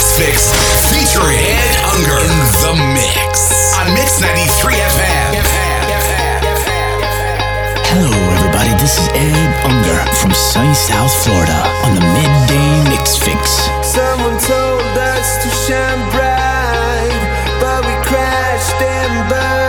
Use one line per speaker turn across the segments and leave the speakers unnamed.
Mix Fix featuring Ed Unger in the mix on Mix 93 FM.
Hello, everybody. This is Ed Unger from sunny South Florida on the Midday Mix Fix.
Someone told us to shine bright, but we crashed and burned.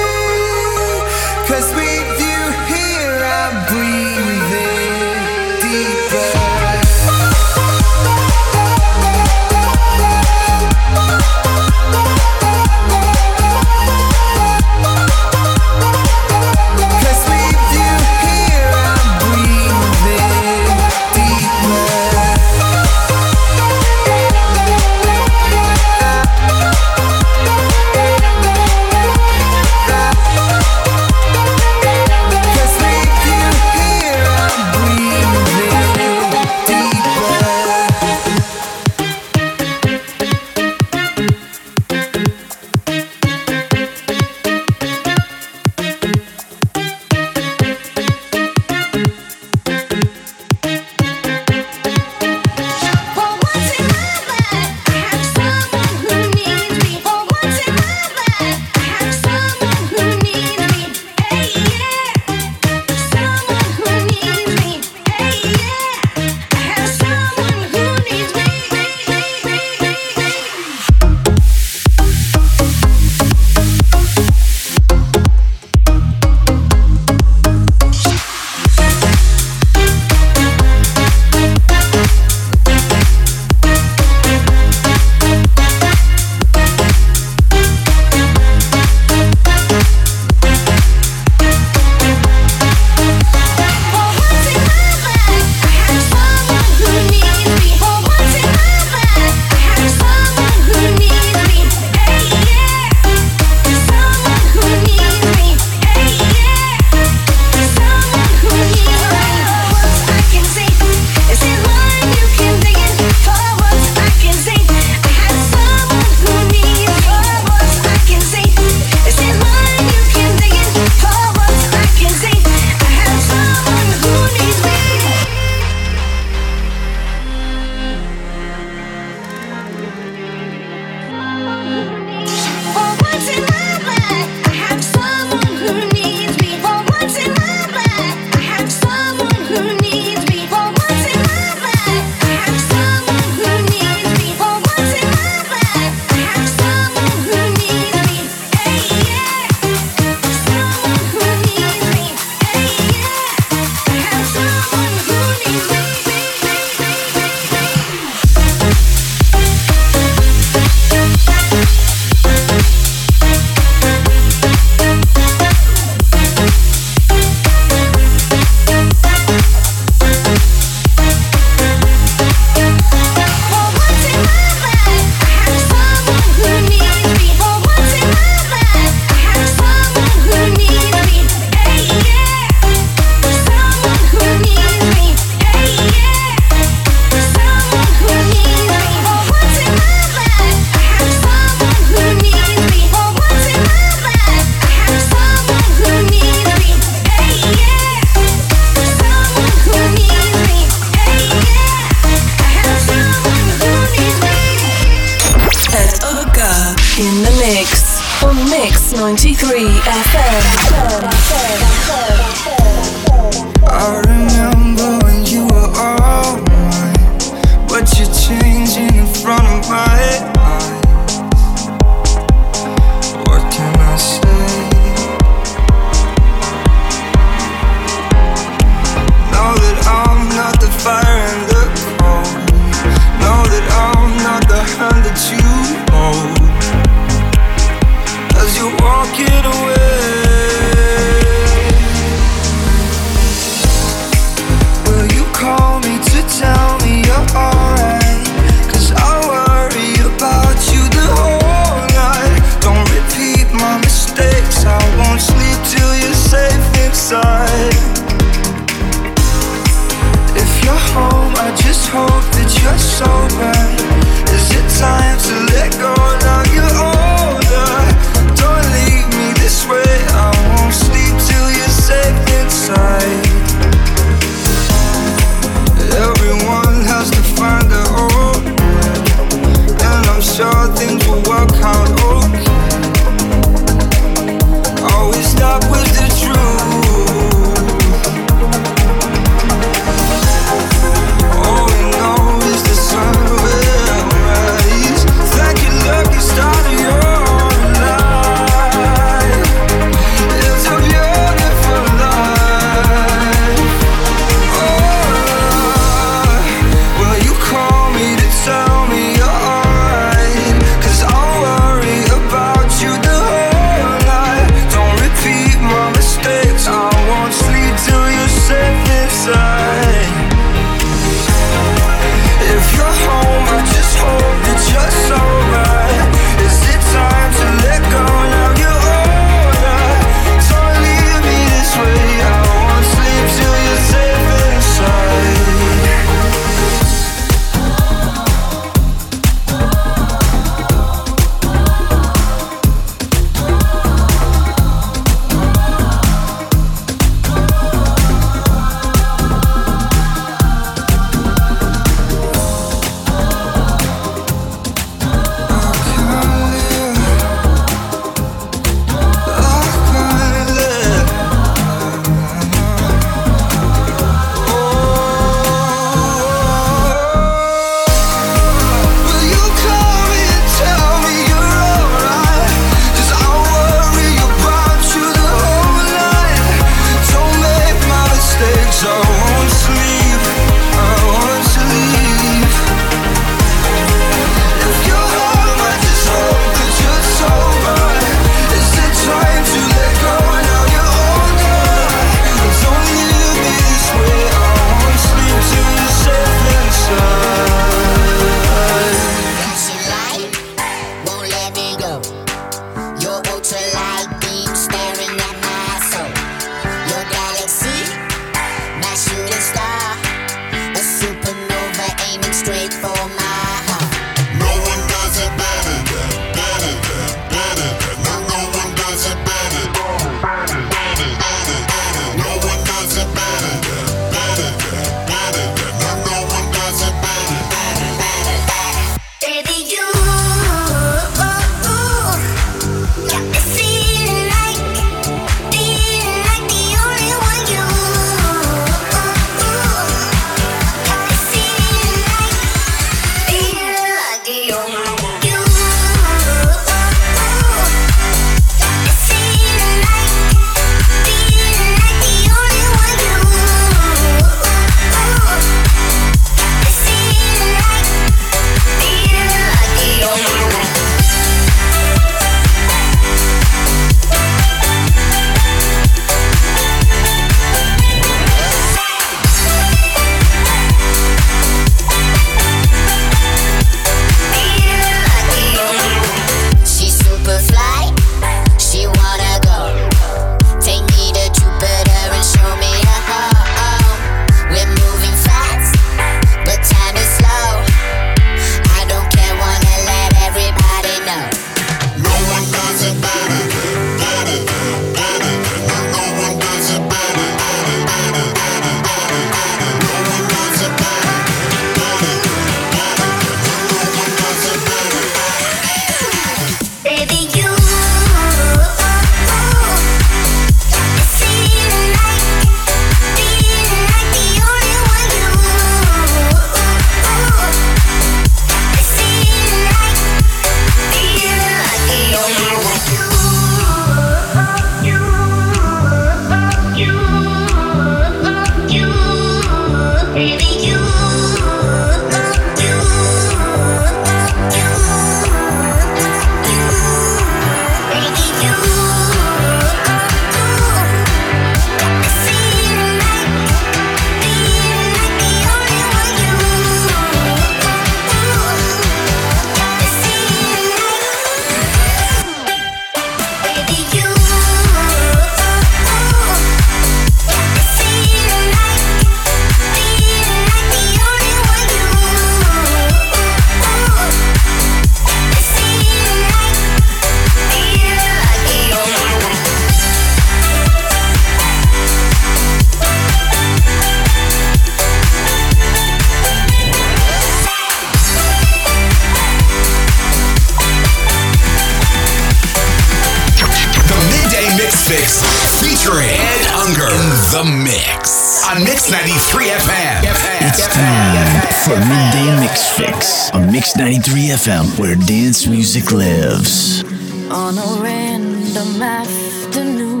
FM,
where dance music lives.
On a random afternoon,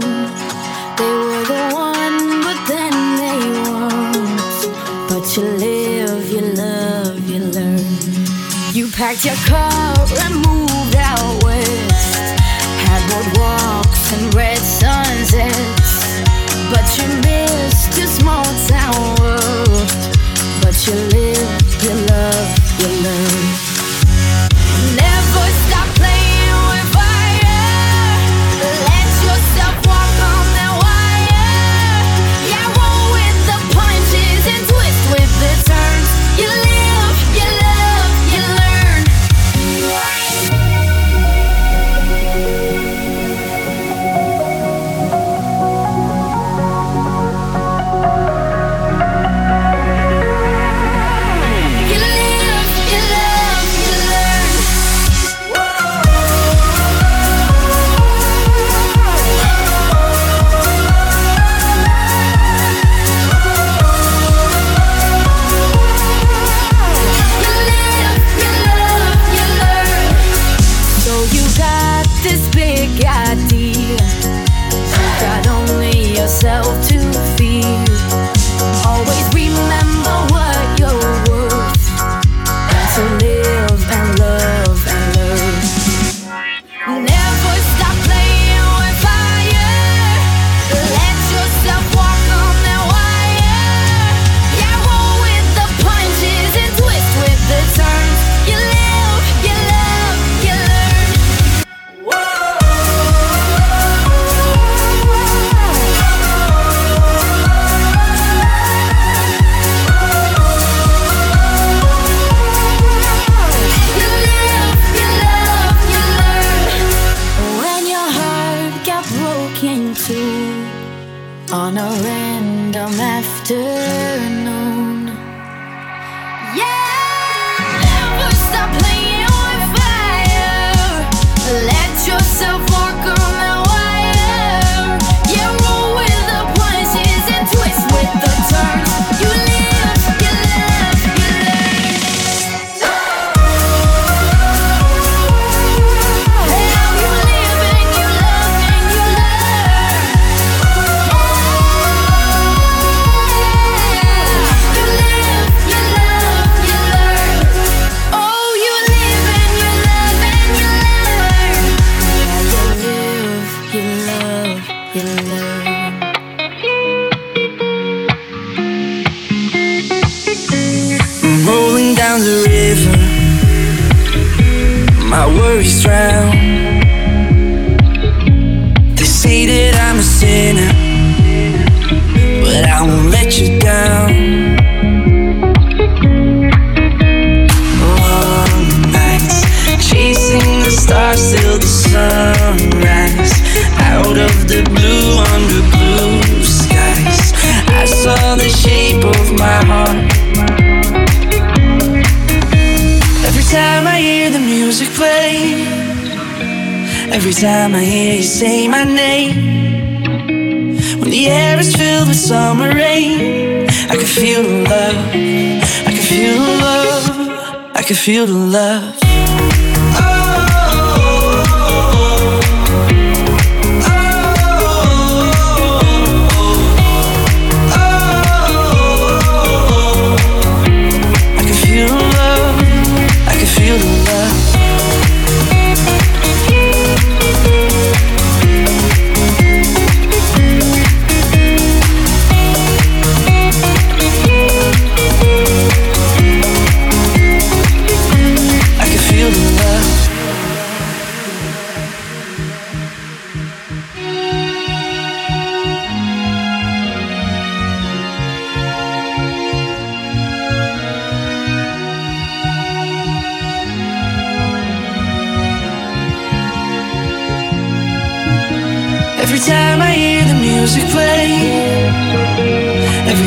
they were the one, but then they weren't. But you live, you love, you learn. You packed your car and moved out west. Had boardwalks and red sunsets. But you missed your small town world. But you live.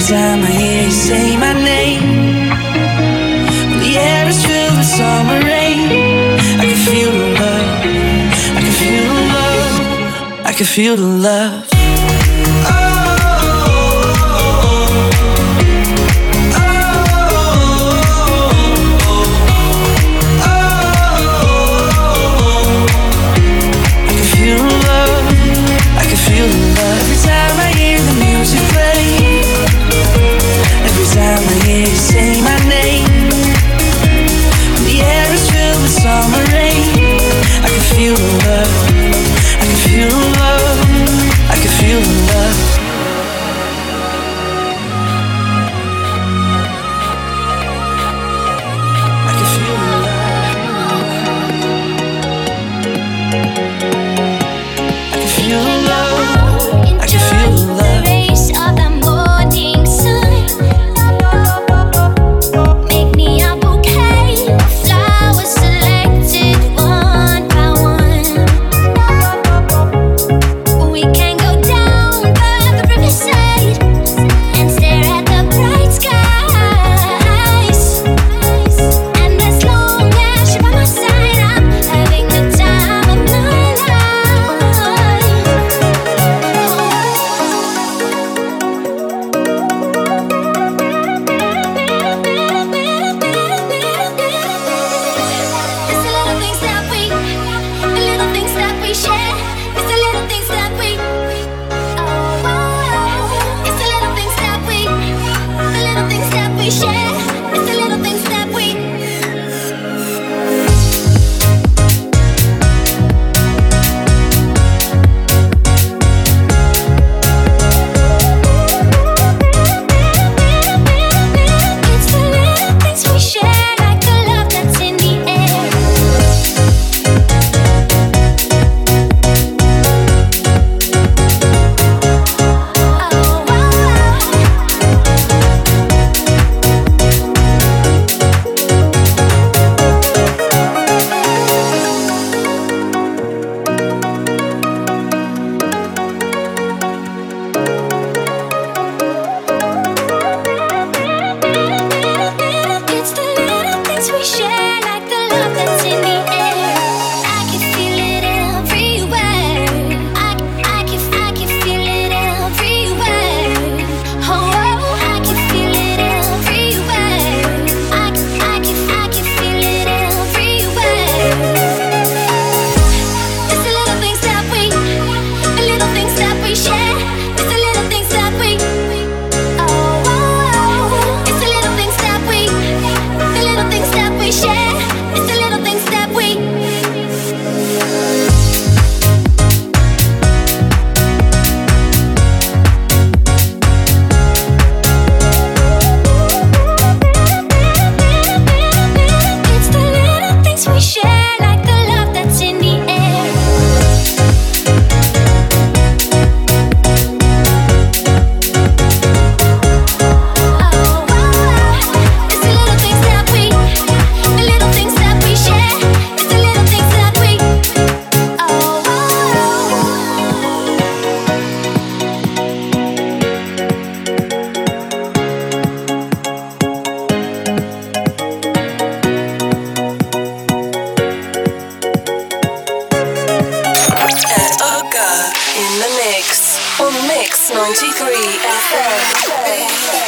time I hear you say my name. When the air is filled with summer rain, I can feel the love. I can feel the love. I can feel the love. wish 93 FM.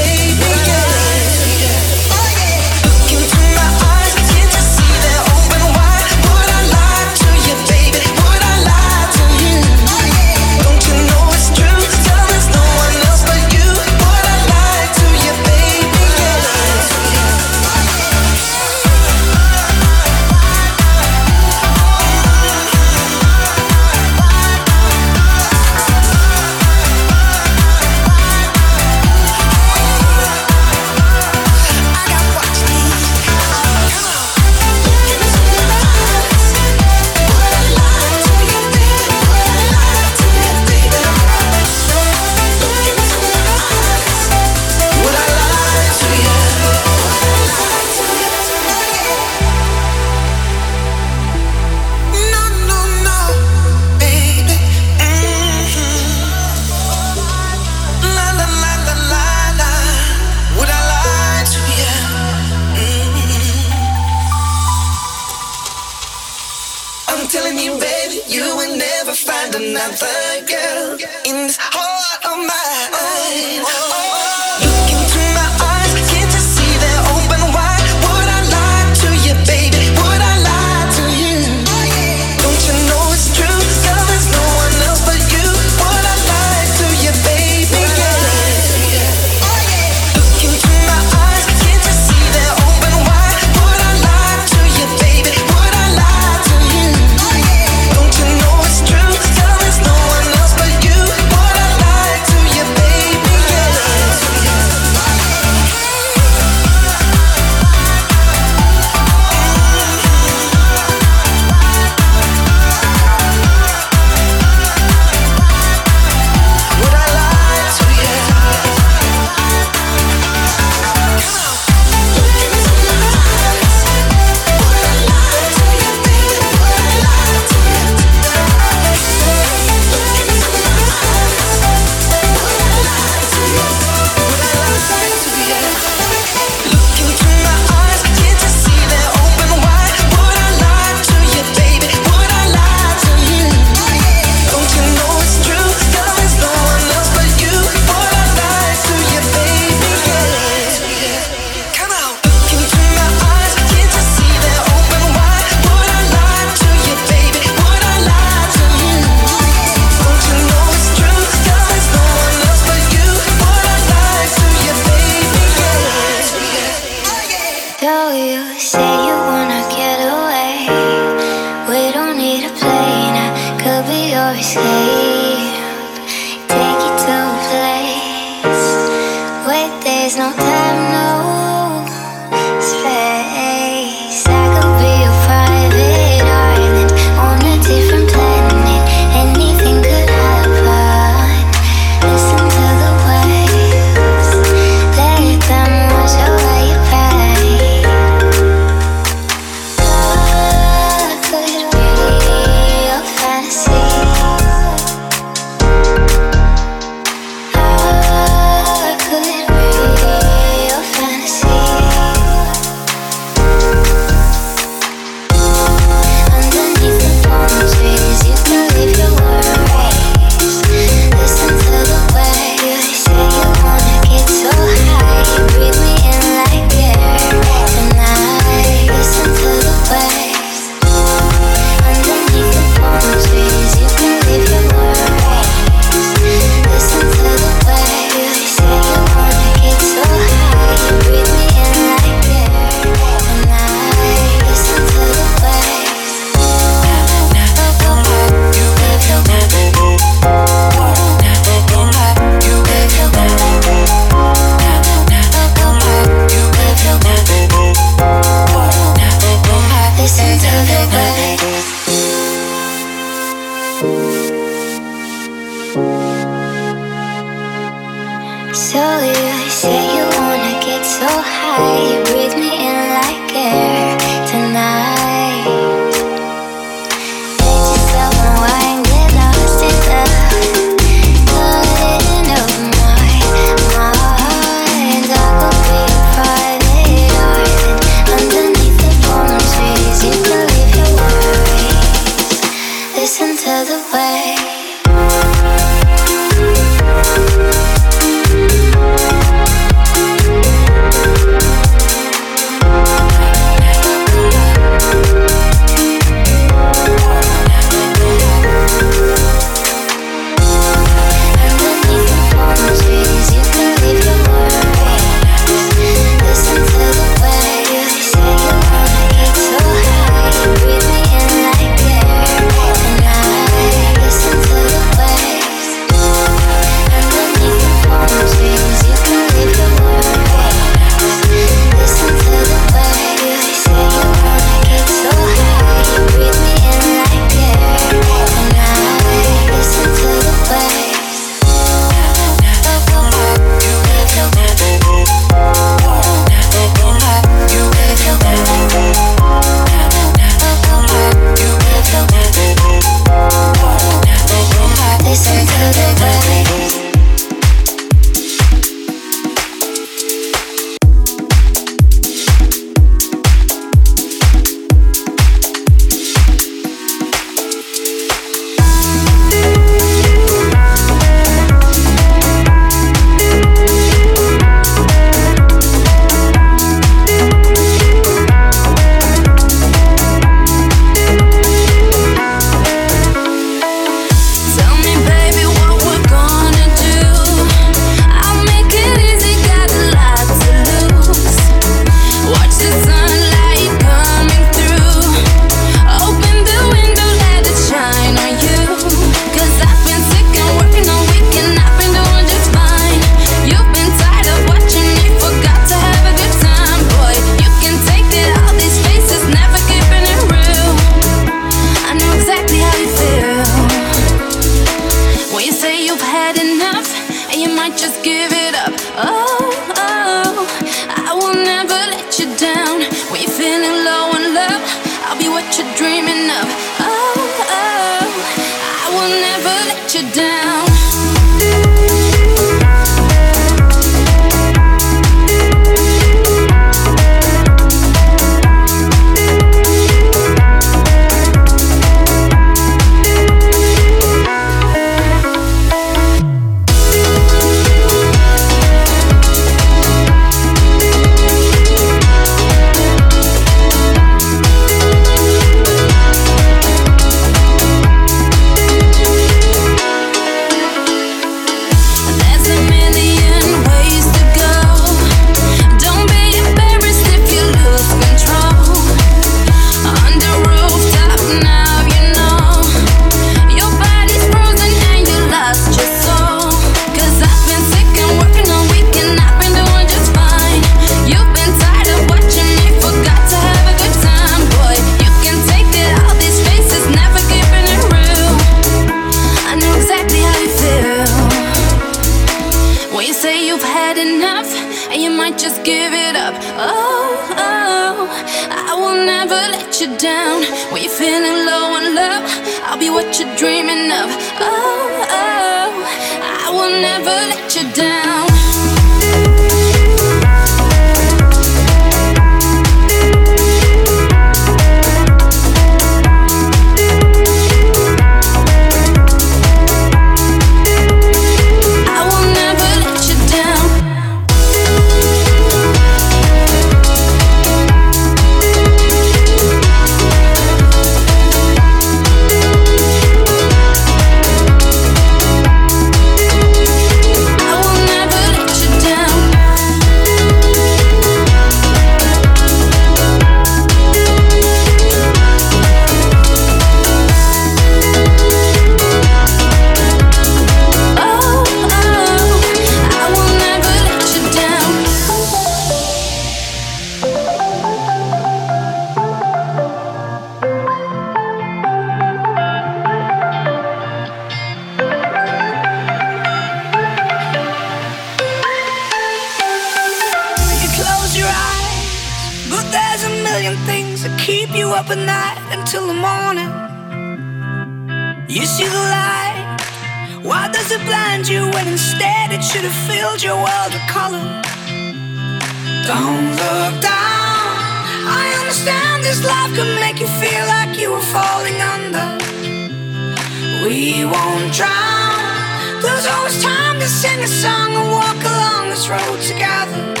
sing a song and walk along this road together.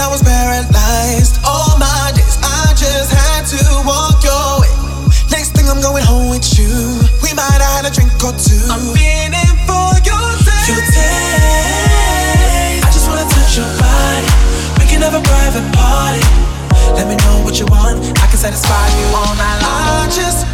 I
was paralyzed. All my days, I just had to walk your way. Next thing I'm going home with you. We might have had a drink or two. I'm feeling for your taste. Your taste. I just wanna touch your body. We can have a private party. Let me know what you want. I can satisfy you all night long. I just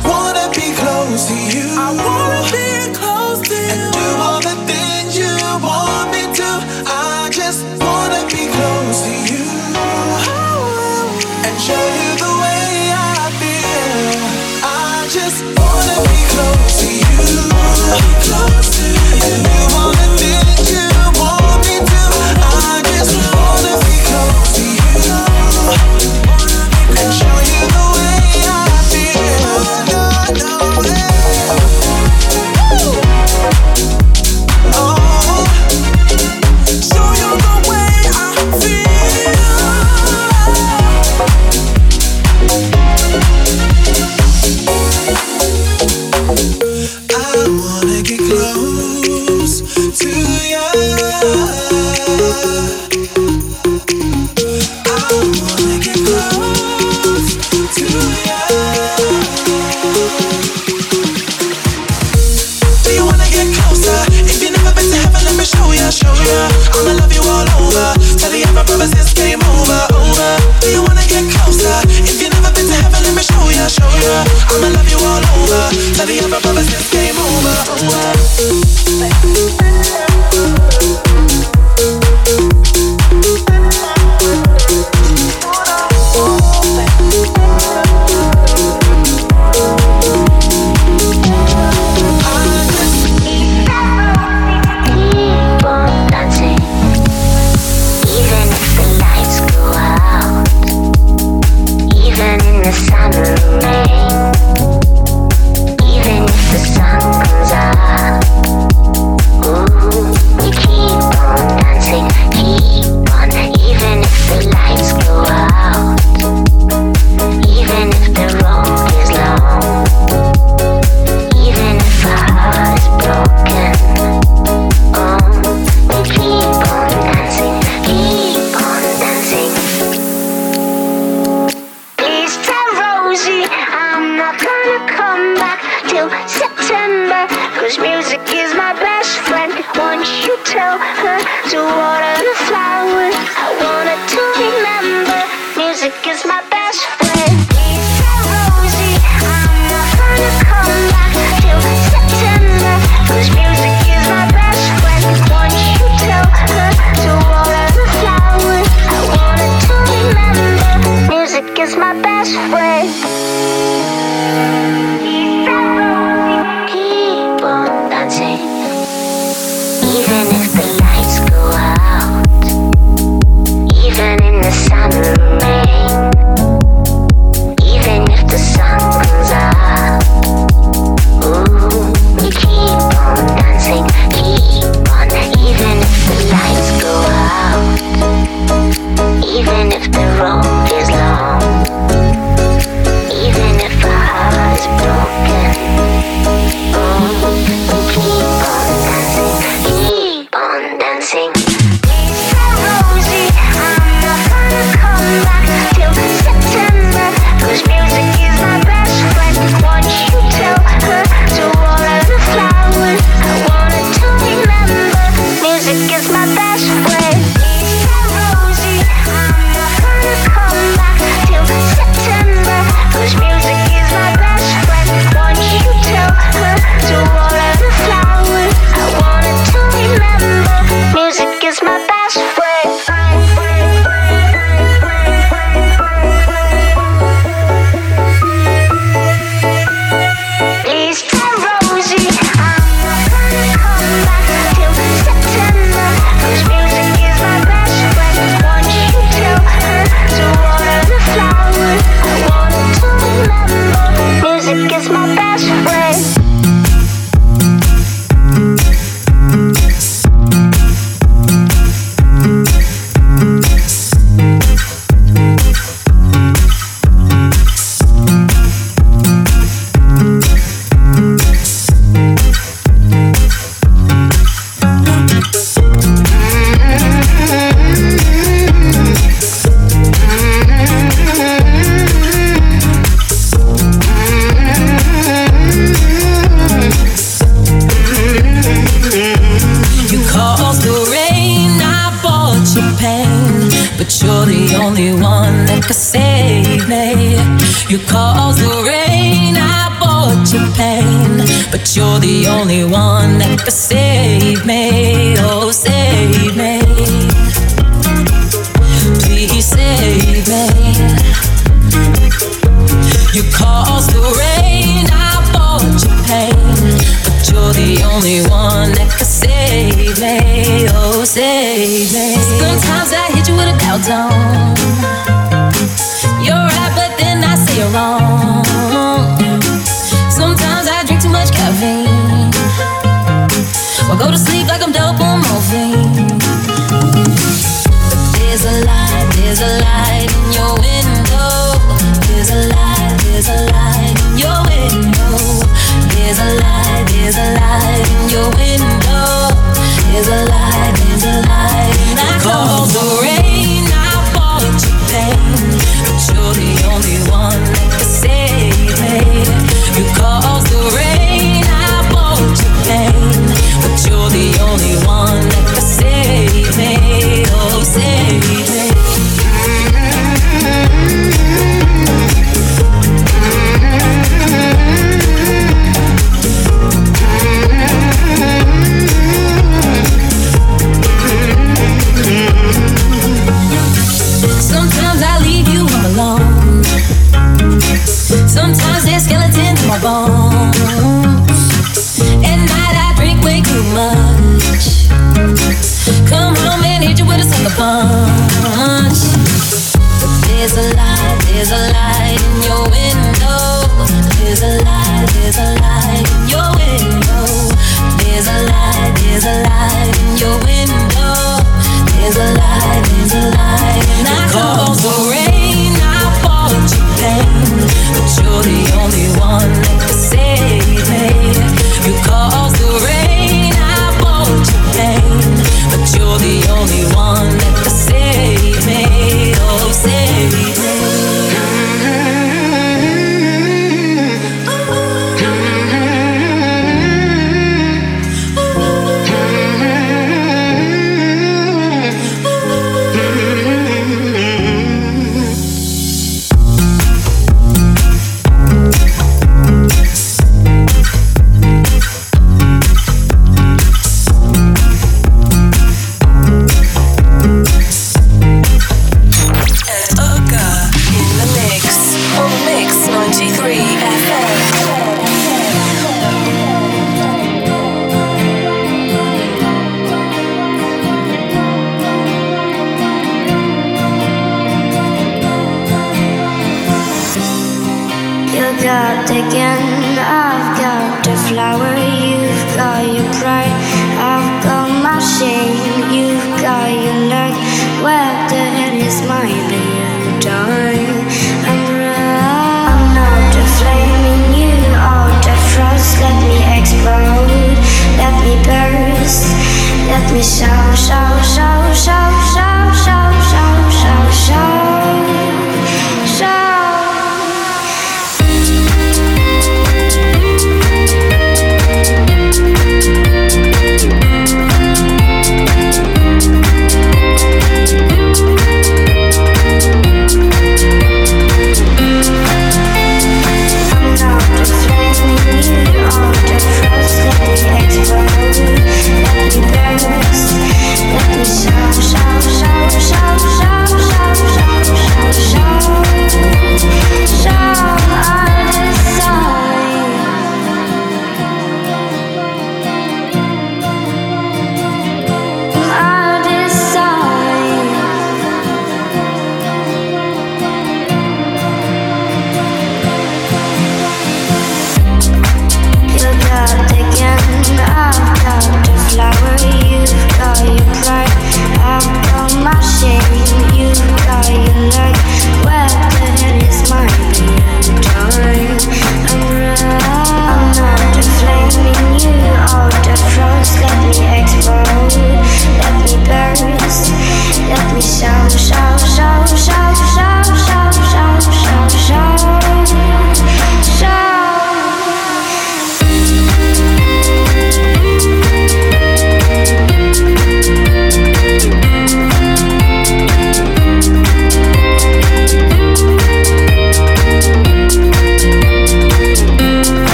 the
got the gun, I've got the flower, you've got your pride, I've got my shame, you've got your luck. Where the hell is my blue darling? I'm not you, frost. Let me explode, let me burst, let me shout, shout, shout, shout.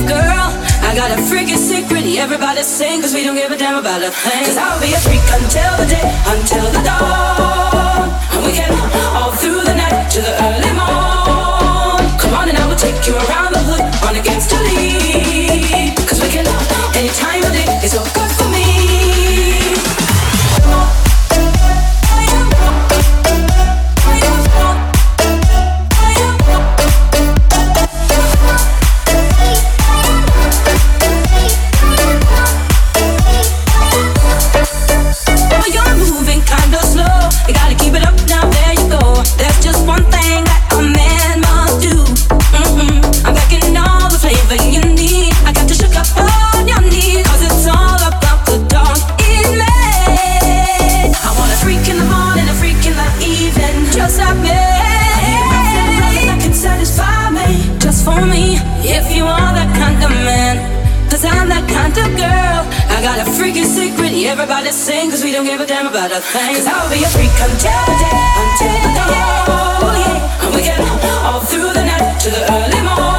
up, girl. I got a freaking secret, everybody sing, cause we don't give a damn about a thing. Cause I'll be a freak until the day, until the dawn. And we can all through the night to the early morn. Come on and I will take you around the hood, on against the lead. Cause we can, any time of day, it's okay. about a thing. Cause I'll be a freak until the day, until the day, oh yeah. And we can all through the night to the early
morning.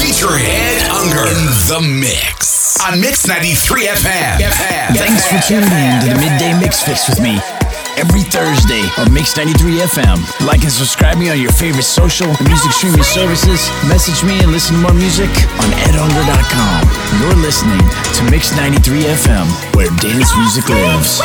Featuring Ed Unger in the mix on Mix 93 FM. FM.
Thanks for tuning in to the Midday Mix Fix with me every Thursday on Mix 93 FM. Like and subscribe me on your favorite social and music streaming services. Message me and listen to more music on edunger.com. You're listening to Mix 93 FM, where dance music lives.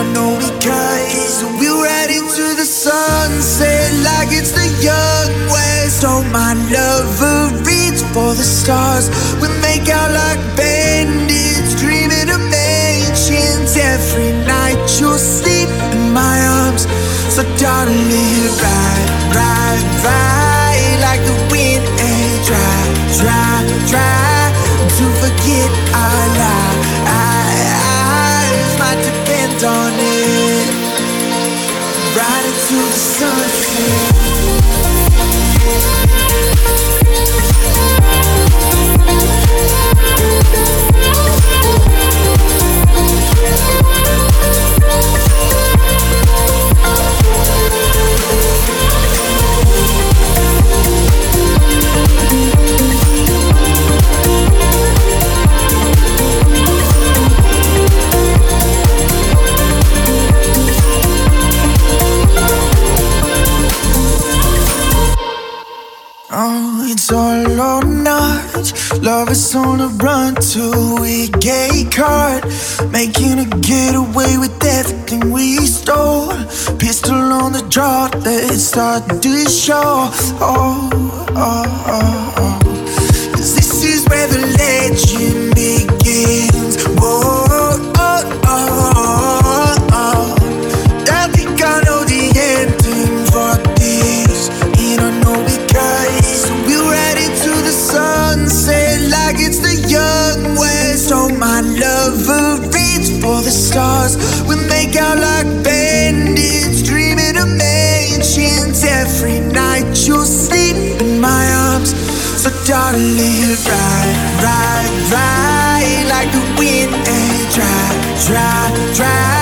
I
know because we'll ride into the sunset like it's the young west. Oh, my lover, reach for the stars. We make out like bandits, dreaming of mansions. Every night you'll sleep in my arms. So, darling, ride, ride, ride like the wind eh, and try, try, try Love is on the run till we get caught. Making a getaway with everything we stole. Pistol on the draw, let's start to show. Oh, oh, oh, oh. 'Cause this is where the legend begins. stars. We make out like bandits, dreaming of mansions. Every night you'll sleep in my arms. So, darling, ride, ride, ride like the wind and drive, drive, drive.